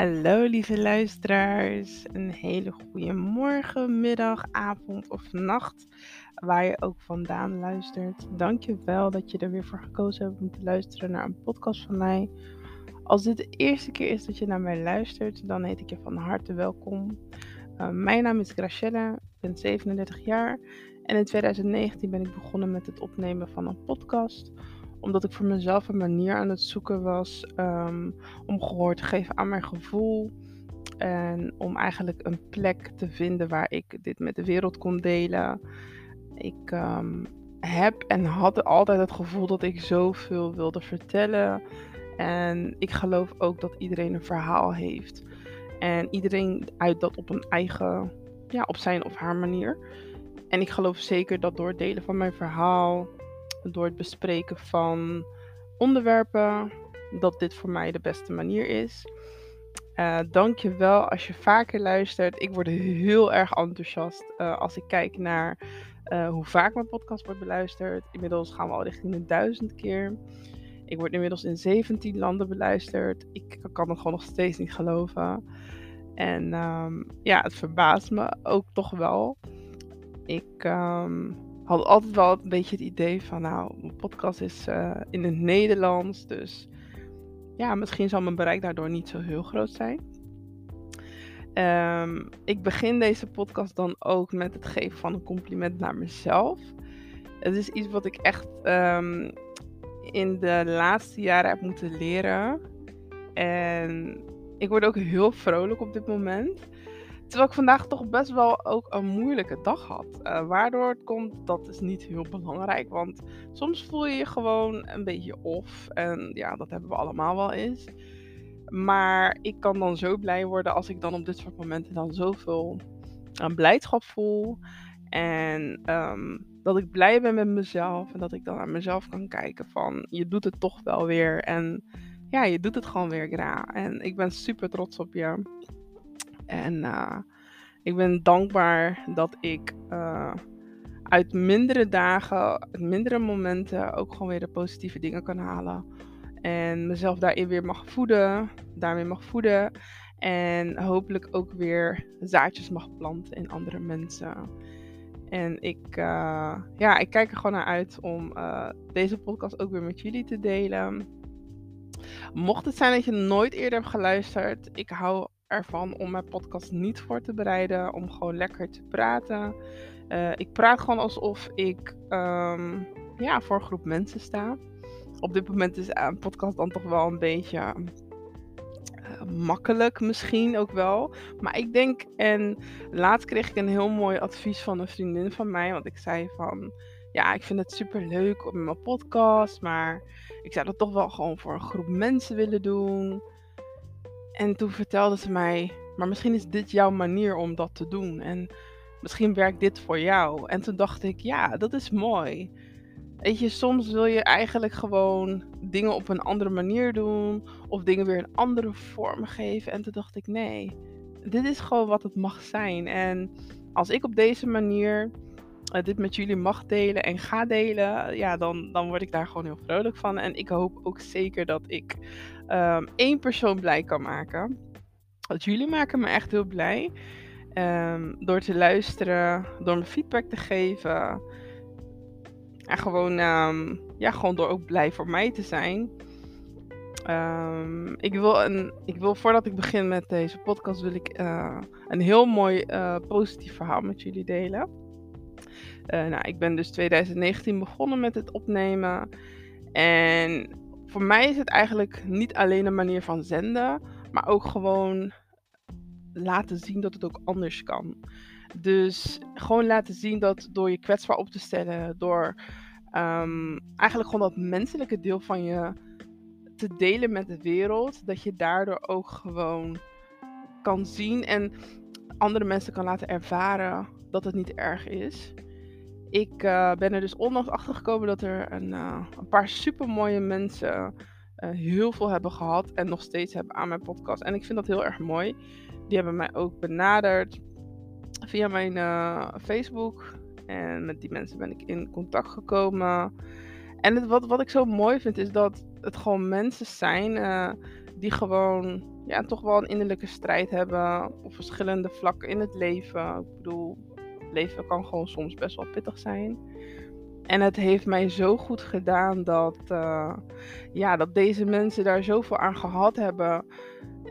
Hallo lieve luisteraars, een hele goede morgen, middag, avond of nacht, waar je ook vandaan luistert. Dank je wel dat je er weer voor gekozen hebt om te luisteren naar een podcast van mij. Als dit de eerste keer is dat je naar mij luistert, dan heet ik je van harte welkom. Uh, mijn naam is Graciela, ik ben 37 jaar en in 2019 ben ik begonnen met het opnemen van een podcast omdat ik voor mezelf een manier aan het zoeken was um, om gehoor te geven aan mijn gevoel. En om eigenlijk een plek te vinden waar ik dit met de wereld kon delen. Ik um, heb en had altijd het gevoel dat ik zoveel wilde vertellen. En ik geloof ook dat iedereen een verhaal heeft. En iedereen uit dat op een eigen, ja, op zijn of haar manier. En ik geloof zeker dat door delen van mijn verhaal, door het bespreken van onderwerpen, dat dit voor mij de beste manier is. Uh, Dank je wel als je vaker luistert. Ik word heel erg enthousiast uh, als ik kijk naar uh, hoe vaak mijn podcast wordt beluisterd. Inmiddels gaan we al richting de duizend keer. Ik word inmiddels in 17 landen beluisterd. Ik kan het gewoon nog steeds niet geloven. En um, ja, het verbaast me ook toch wel. Ik um, had altijd wel een beetje het idee van, nou, mijn podcast is uh, in het Nederlands, dus ja, misschien zal mijn bereik daardoor niet zo heel groot zijn. Um, ik begin deze podcast dan ook met het geven van een compliment naar mezelf. Het is iets wat ik echt um, in de laatste jaren heb moeten leren. En ik word ook heel vrolijk op dit moment. Terwijl ik vandaag toch best wel ook een moeilijke dag had. Uh, waardoor het komt, dat is niet heel belangrijk. Want soms voel je je gewoon een beetje off. En ja, dat hebben we allemaal wel eens. Maar ik kan dan zo blij worden als ik dan op dit soort momenten dan zoveel uh, blijdschap voel. En um, dat ik blij ben met mezelf. En dat ik dan naar mezelf kan kijken van je doet het toch wel weer. En ja, je doet het gewoon weer, Gra. En ik ben super trots op je. En uh, ik ben dankbaar dat ik uh, uit mindere dagen, uit mindere momenten ook gewoon weer de positieve dingen kan halen. En mezelf daarin weer mag voeden, daarmee mag voeden. En hopelijk ook weer zaadjes mag planten in andere mensen. En ik, uh, ja, ik kijk er gewoon naar uit om deze podcast ook weer met jullie te delen. Mocht het zijn dat je nooit eerder hebt geluisterd, ik hou ervan om mijn podcast niet voor te bereiden, om gewoon lekker te praten. Uh, ik praat gewoon alsof ik um, ja, voor een groep mensen sta. Op dit moment is een podcast dan toch wel een beetje uh, makkelijk, misschien ook wel. Maar ik denk, en laatst kreeg ik een heel mooi advies van een vriendin van mij. Want ik zei van, ja, ik vind het super leuk op mijn podcast. Maar ik zou dat toch wel gewoon voor een groep mensen willen doen. En toen vertelde ze mij, maar misschien is dit jouw manier om dat te doen. En misschien werkt dit voor jou. En toen dacht ik, ja, dat is mooi. Weet je, soms wil je eigenlijk gewoon dingen op een andere manier doen. Of dingen weer een andere vorm geven. En toen dacht ik, nee, dit is gewoon wat het mag zijn. En als ik op deze manier uh, dit met jullie mag delen en ga delen, ja, dan, dan word ik daar gewoon heel vrolijk van. En ik hoop ook zeker dat ik um, één persoon blij kan maken. Want jullie maken me echt heel blij. Um, door te luisteren, door me feedback te geven. En gewoon, um, ja, gewoon door ook blij voor mij te zijn. Ik, wil een, ik wil, voordat ik begin met deze podcast, wil ik uh, een heel mooi uh, positief verhaal met jullie delen. Uh, nou, ik ben dus 2019 begonnen met het opnemen. En voor mij is het eigenlijk niet alleen een manier van zenden, maar ook gewoon laten zien dat het ook anders kan. Dus gewoon laten zien dat door je kwetsbaar op te stellen, door um, eigenlijk gewoon dat menselijke deel van je te delen met de wereld, dat je daardoor ook gewoon kan zien en andere mensen kan laten ervaren dat het niet erg is. Ik uh, ben er dus onlangs achter gekomen dat er een, uh, een paar supermooie mensen uh, heel veel hebben gehad en nog steeds hebben aan mijn podcast. En ik vind dat heel erg mooi. Die hebben mij ook benaderd via mijn Facebook. En met die mensen ben ik in contact gekomen. En wat, wat ik zo mooi vind is dat het gewoon mensen zijn die gewoon ja, toch wel een innerlijke strijd hebben op verschillende vlakken in het leven. Ik bedoel, leven kan gewoon soms best wel pittig zijn. En het heeft mij zo goed gedaan dat, uh, ja, dat deze mensen daar zoveel aan gehad hebben.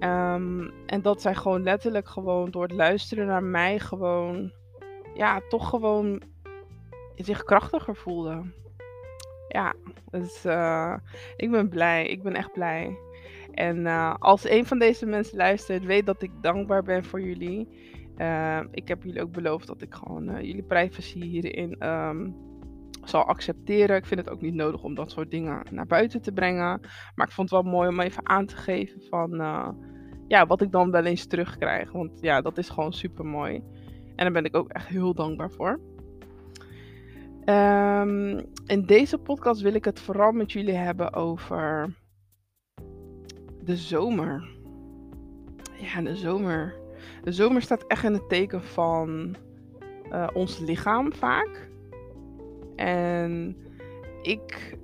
Um, en dat zij gewoon letterlijk gewoon door het luisteren naar mij gewoon, ja, toch gewoon zich krachtiger voelden. Ja, dus uh, ik ben blij. Ik ben echt blij. En uh, als een van deze mensen luistert, weet dat ik dankbaar ben voor jullie. Uh, ik heb jullie ook beloofd dat ik gewoon jullie privacy hierin um, zal accepteren. Ik vind het ook niet nodig om dat soort dingen naar buiten te brengen. Maar ik vond het wel mooi om even aan te geven van ja, wat ik dan wel eens terugkrijg. Want ja, dat is gewoon super mooi. En daar ben ik ook echt heel dankbaar voor. Um, in deze podcast wil ik het vooral met jullie hebben over de zomer. Ja, de zomer. De zomer staat echt in het teken van uh, ons lichaam vaak. En ik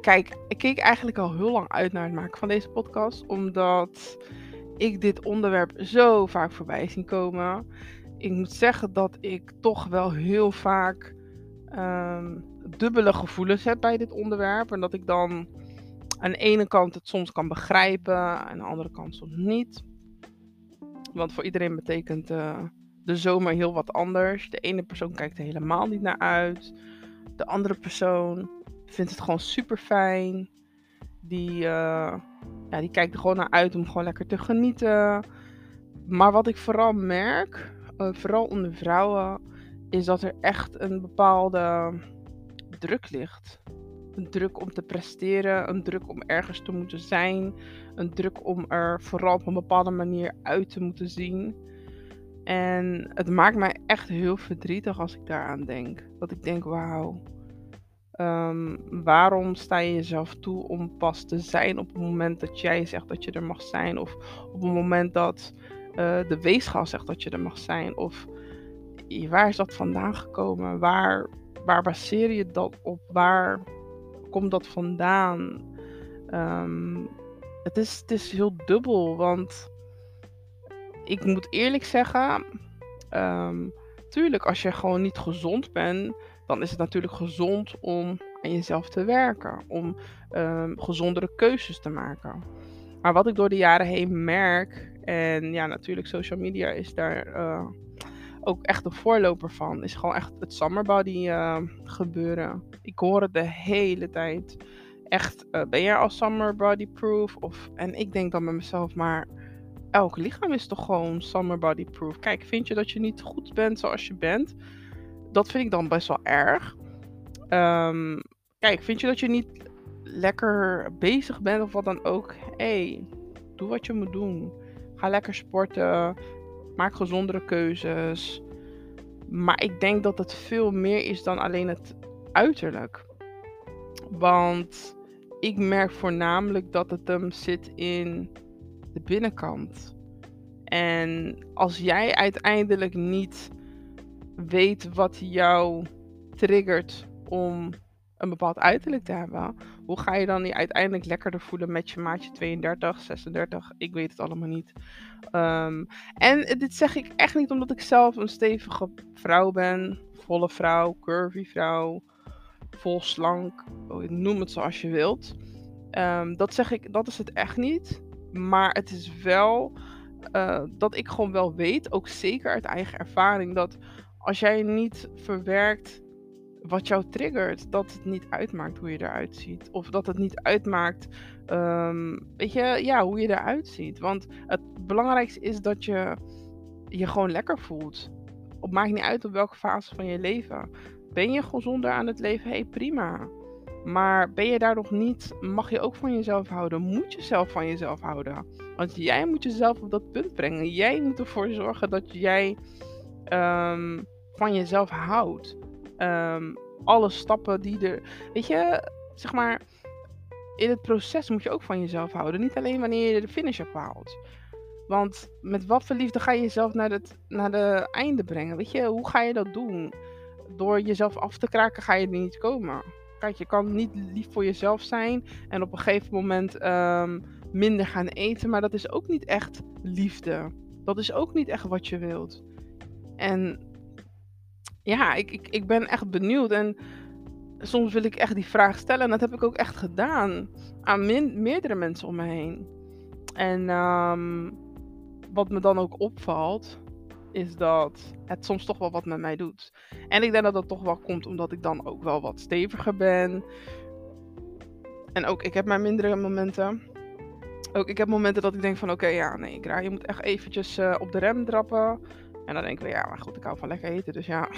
kijk, ik keek eigenlijk al heel lang uit naar het maken van deze podcast. Omdat ik dit onderwerp zo vaak voorbij zien komen. Ik moet zeggen dat ik toch wel heel vaak um, dubbele gevoelens heb bij dit onderwerp. En dat ik dan aan de ene kant het soms kan begrijpen, aan de andere kant soms niet. Want voor iedereen betekent uh, de zomer heel wat anders. De ene persoon kijkt er helemaal niet naar uit. De andere persoon vindt het gewoon super fijn. Die, uh, ja, die kijkt er gewoon naar uit om gewoon lekker te genieten. Maar wat ik vooral merk, uh, vooral onder vrouwen, is dat er echt een bepaalde druk ligt. Een druk om te presteren, een druk om ergens te moeten zijn, een druk om er vooral op een bepaalde manier uit te moeten zien. En het maakt mij echt heel verdrietig als ik daaraan denk. Dat ik denk, wauw, um, waarom sta je jezelf toe om pas te zijn op het moment dat jij zegt dat je er mag zijn? Of op het moment dat uh, de weegschaal zegt dat je er mag zijn? Of waar is dat vandaan gekomen? Waar, waar baseer je dat op? Waar komt dat vandaan? Um, het, is, het is heel dubbel, want ik moet eerlijk zeggen, um, tuurlijk, als je gewoon niet gezond bent, dan is het natuurlijk gezond om aan jezelf te werken, om um, gezondere keuzes te maken. Maar wat ik door de jaren heen merk, en ja, natuurlijk, social media is daar uh, ook echt de voorloper van. Is gewoon echt het summer body uh, gebeuren. Ik hoor het de hele tijd. Echt, uh, ben jij al summer body proof? Of, en ik denk dan bij mezelf, maar elk lichaam is toch gewoon summer body proof. Kijk, vind je dat je niet goed bent zoals je bent? Dat vind ik dan best wel erg. Um, kijk, vind je dat je niet lekker bezig bent of wat dan ook? Hey, doe wat je moet doen. Ga lekker sporten maak gezondere keuzes. Maar ik denk dat het veel meer is dan alleen het uiterlijk. Want ik merk voornamelijk dat het hem zit in de binnenkant. En als jij uiteindelijk niet weet wat jou triggert om een bepaald uiterlijk te hebben, hoe ga je dan je uiteindelijk lekkerder voelen met je maatje 32, 36? Ik weet het allemaal niet. Um, en dit zeg ik echt niet omdat ik zelf een stevige vrouw ben, volle vrouw, curvy vrouw, vol slank, oh, noem het zoals je wilt. Um, dat zeg ik, dat is het echt niet. Maar het is wel uh, dat ik gewoon wel weet, ook zeker uit eigen ervaring, dat als jij niet verwerkt wat jou triggert, dat het niet uitmaakt hoe je eruit ziet. Of dat het niet uitmaakt, um, weet je, ja, hoe je eruit ziet. Want het belangrijkste is dat je je gewoon lekker voelt. Het maakt niet uit op welke fase van je leven. Ben je gezonder aan het leven? Hey, prima. Maar ben je daar nog niet, mag je ook van jezelf houden. Moet je zelf van jezelf houden. Want jij moet jezelf op dat punt brengen. Jij moet ervoor zorgen dat jij um, van jezelf houdt. Um, alle stappen die er. Weet je, zeg maar. In het proces moet je ook van jezelf houden. Niet alleen wanneer je de finish hebt. Want met wat voor liefde ga je jezelf naar het, naar de einde brengen? Weet je, hoe ga je dat doen? Door jezelf af te kraken ga je er niet komen. Kijk, je kan niet lief voor jezelf zijn en op een gegeven moment ehm, minder gaan eten, maar dat is ook niet echt liefde. Dat is ook niet echt wat je wilt. En ja, ik, ik, ik ben echt benieuwd. En soms wil ik echt die vraag stellen. En dat heb ik ook echt gedaan. Aan meerdere mensen om me heen. En um, wat me dan ook opvalt, is dat het soms toch wel wat met mij doet. En ik denk dat dat toch wel komt omdat ik dan ook wel wat steviger ben. En ook ik heb mijn mindere momenten. Ook ik heb momenten dat ik denk van oké, ja nee, Gra, je moet echt eventjes uh, op de rem trappen. En dan denk ik, ja, maar goed, ik hou van lekker eten, dus ja.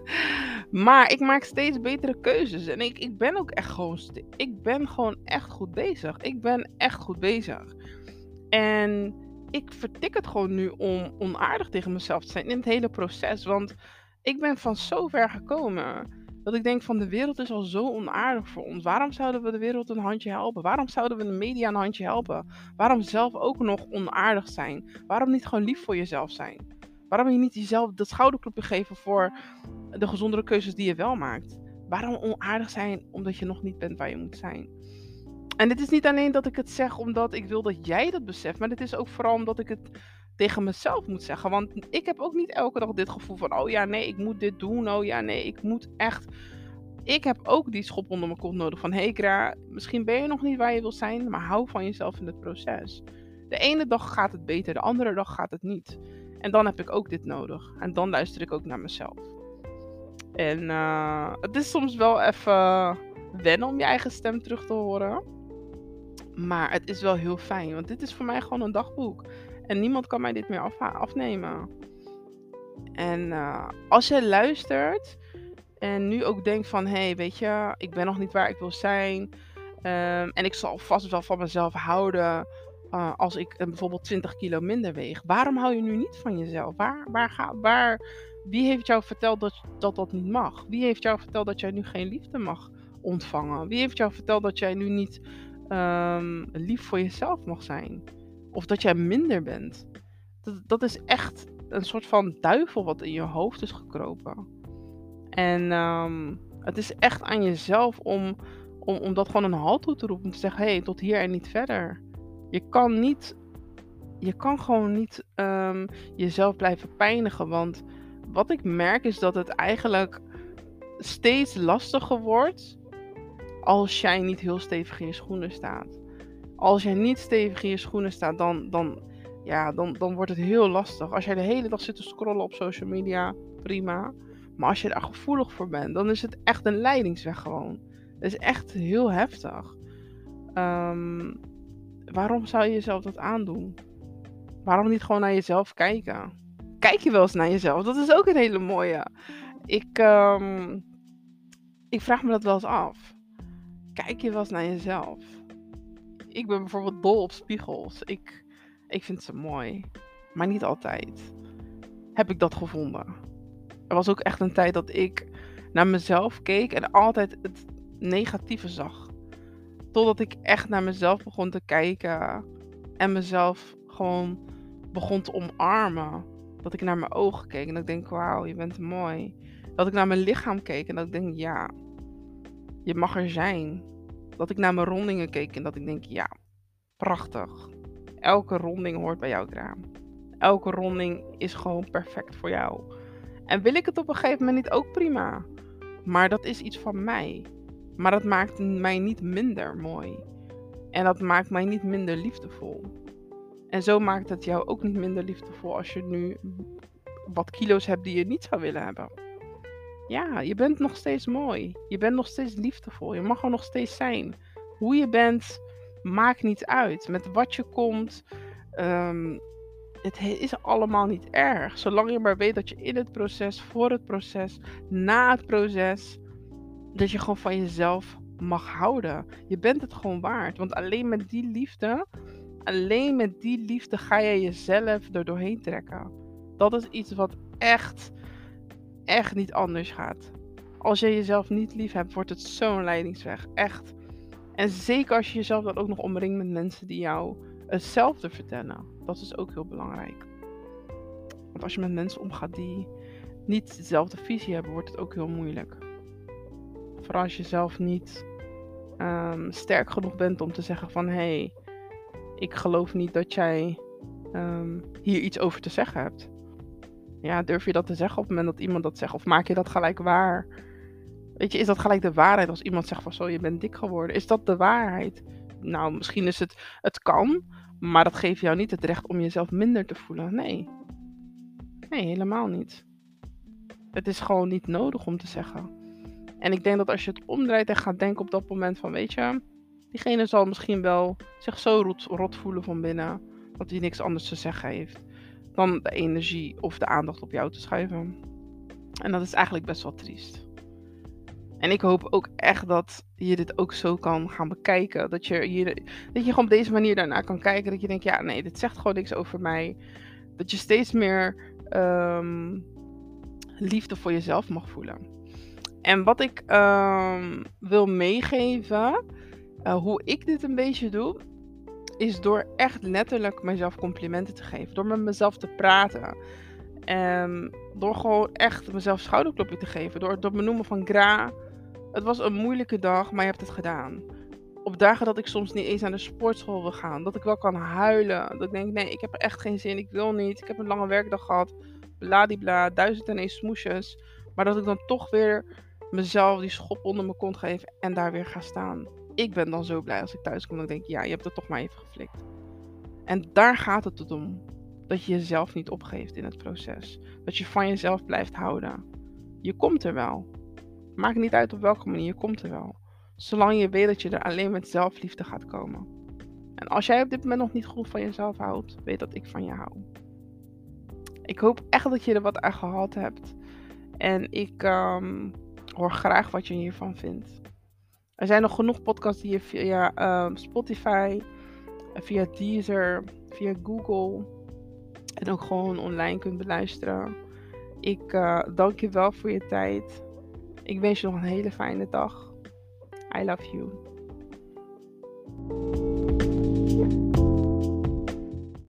maar ik maak steeds betere keuzes. En ik, ik ben ook echt gewoon, ik ben gewoon echt goed bezig. Ik ben echt goed bezig. En ik vertik het gewoon nu om onaardig tegen mezelf te zijn in het hele proces. Want ik ben van zo ver gekomen. Dat ik denk van de wereld is al zo onaardig voor ons. Waarom zouden we de wereld een handje helpen? Waarom zouden we de media een handje helpen? Waarom zelf ook nog onaardig zijn? Waarom niet gewoon lief voor jezelf zijn? Waarom je niet jezelf dat schouderklopje geven voor de gezondere keuzes die je wel maakt? Waarom onaardig zijn omdat je nog niet bent waar je moet zijn? En dit is niet alleen dat ik het zeg omdat ik wil dat jij dat beseft, maar het is ook vooral omdat ik het tegen mezelf moet zeggen. Want ik heb ook niet elke dag dit gevoel van, oh ja, nee, ik moet dit doen. Oh ja, nee, ik moet echt. Ik heb ook die schop onder mijn kont nodig van, hey Kra, misschien ben je nog niet waar je wil zijn, maar hou van jezelf in het proces. De ene dag gaat het beter, de andere dag gaat het niet. En dan heb ik ook dit nodig. En dan luister ik ook naar mezelf. En uh, het is soms wel even wennen om je eigen stem terug te horen. Maar het is wel heel fijn. Want dit is voor mij gewoon een dagboek. En niemand kan mij dit meer af afnemen. En uh, als je luistert en nu ook denkt van... Hé, hey, weet je, ik ben nog niet waar ik wil zijn. Um, en ik zal vast wel van mezelf houden uh, als ik uh, bijvoorbeeld 20 kilo minder weeg. Waarom hou je nu niet van jezelf? Waar, waar, ga, waar, wie heeft jou verteld dat, dat dat niet mag? Wie heeft jou verteld dat jij nu geen liefde mag ontvangen? Wie heeft jou verteld dat jij nu niet um, lief voor jezelf mag zijn? Of dat jij minder bent? Dat, dat is echt een soort van duivel wat in je hoofd is gekropen. En um, het is echt aan jezelf om, om, om dat gewoon een halt toe te roepen. Om te zeggen, hé, hey, tot hier en niet verder. Je kan niet. Je kan gewoon niet um, jezelf blijven pijnigen. Want wat ik merk is dat het eigenlijk steeds lastiger wordt. Als jij niet heel stevig in je schoenen staat. Als jij niet stevig in je schoenen staat, dan, dan, ja, dan, dan wordt het heel lastig. Als jij de hele dag zit te scrollen op social media, prima. Maar als je daar gevoelig voor bent, dan is het echt een leidingsweg gewoon. Het is echt heel heftig. Um, waarom zou je jezelf dat aandoen? Waarom niet gewoon naar jezelf kijken? Kijk je wel eens naar jezelf? Dat is ook een hele mooie. Ik, um, ik vraag me dat wel eens af. Kijk je wel eens naar jezelf? Ik ben bijvoorbeeld dol op spiegels. Ik, ik vind ze mooi. Maar niet altijd. Heb ik dat gevonden. Er was ook echt een tijd dat ik naar mezelf keek en altijd het negatieve zag. Totdat ik echt naar mezelf begon te kijken. En mezelf gewoon begon te omarmen. Dat ik naar mijn ogen keek en dat ik denk, wauw, je bent mooi. Dat ik naar mijn lichaam keek en dat ik denk, ja, je mag er zijn. Dat ik naar mijn rondingen keek en dat ik denk, ja, prachtig. Elke ronding hoort bij jouw kraam. Elke ronding is gewoon perfect voor jou. En wil ik het op een gegeven moment niet ook prima. Maar dat is iets van mij. Maar dat maakt mij niet minder mooi. En dat maakt mij niet minder liefdevol. En zo maakt het jou ook niet minder liefdevol als je nu wat kilo's hebt die je niet zou willen hebben. Ja, je bent nog steeds mooi. Je bent nog steeds liefdevol. Je mag er nog steeds zijn. Hoe je bent, maakt niet uit. Met wat je komt, um, het is allemaal niet erg. Zolang je maar weet dat je in het proces, voor het proces, na het proces, dat je gewoon van jezelf mag houden. Je bent het gewoon waard. Want alleen met die liefde, alleen met die liefde ga je jezelf er doorheen trekken. Dat is iets wat echt, echt niet anders gaat. Als je jezelf niet lief hebt, wordt het zo'n leidingsweg. Echt. En zeker als je jezelf dan ook nog omringt met mensen die jou hetzelfde vertellen. Dat is ook heel belangrijk. Want als je met mensen omgaat die niet dezelfde visie hebben, wordt het ook heel moeilijk Vooral als je zelf niet ehm, sterk genoeg bent om te zeggen van hé, hey, ik geloof niet dat jij ehm, hier iets over te zeggen hebt. Ja, durf je dat te zeggen op het moment dat iemand dat zegt? Of maak je dat gelijk waar? Weet je, is dat gelijk de waarheid als iemand zegt van zo, je bent dik geworden? Is dat de waarheid? Nou, misschien is het, het kan, maar dat geeft jou niet het recht om jezelf minder te voelen. Nee. Nee, helemaal niet. Het is gewoon niet nodig om te zeggen. En ik denk dat als je het omdraait en gaat denken op dat moment van, weet je, diegene zal misschien wel zich zo rot, rot voelen van binnen, dat hij niks anders te zeggen heeft dan de energie of de aandacht op jou te schuiven. En dat is eigenlijk best wel triest. En ik hoop ook echt dat je dit ook zo kan gaan bekijken. Dat je, hier, dat je gewoon op deze manier daarna kan kijken. Dat je denkt, ja, nee, dit zegt gewoon niks over mij. Dat je steeds meer ehm, liefde voor jezelf mag voelen. En wat ik ehm, wil meegeven, uh, hoe ik dit een beetje doe, is door echt letterlijk mezelf complimenten te geven. Door met mezelf te praten. En door gewoon echt mezelf schouderklopje te geven. Door het benoemen van gra. Het was een moeilijke dag, maar je hebt het gedaan. Op dagen dat ik soms niet eens naar de sportschool wil gaan. Dat ik wel kan huilen. Dat ik denk, nee, ik heb echt geen zin. Ik wil niet. Ik heb een lange werkdag gehad. Bladibla, duizend en één smoesjes. Maar dat ik dan toch weer mezelf die schop onder mijn kont geef en daar weer ga staan. Ik ben dan zo blij als ik thuis kom. Dan denk ja, je hebt het toch maar even geflikt. En daar gaat het om. Dat je jezelf niet opgeeft in het proces. Dat je van jezelf blijft houden. Je komt er wel. Maakt niet uit op welke manier, je komt er wel. Zolang je weet dat je er alleen met zelfliefde gaat komen. En als jij op dit moment nog niet goed van jezelf houdt, weet dat ik van je hou. Ik hoop echt dat je er wat aan gehad hebt. En ik um, hoor graag wat je hiervan vindt. Er zijn nog genoeg podcasts die je via um, Spotify, via Deezer, via Google en ook gewoon online kunt beluisteren. Ik uh, dank je wel voor je tijd. Ik wens je nog een hele fijne dag. I love you.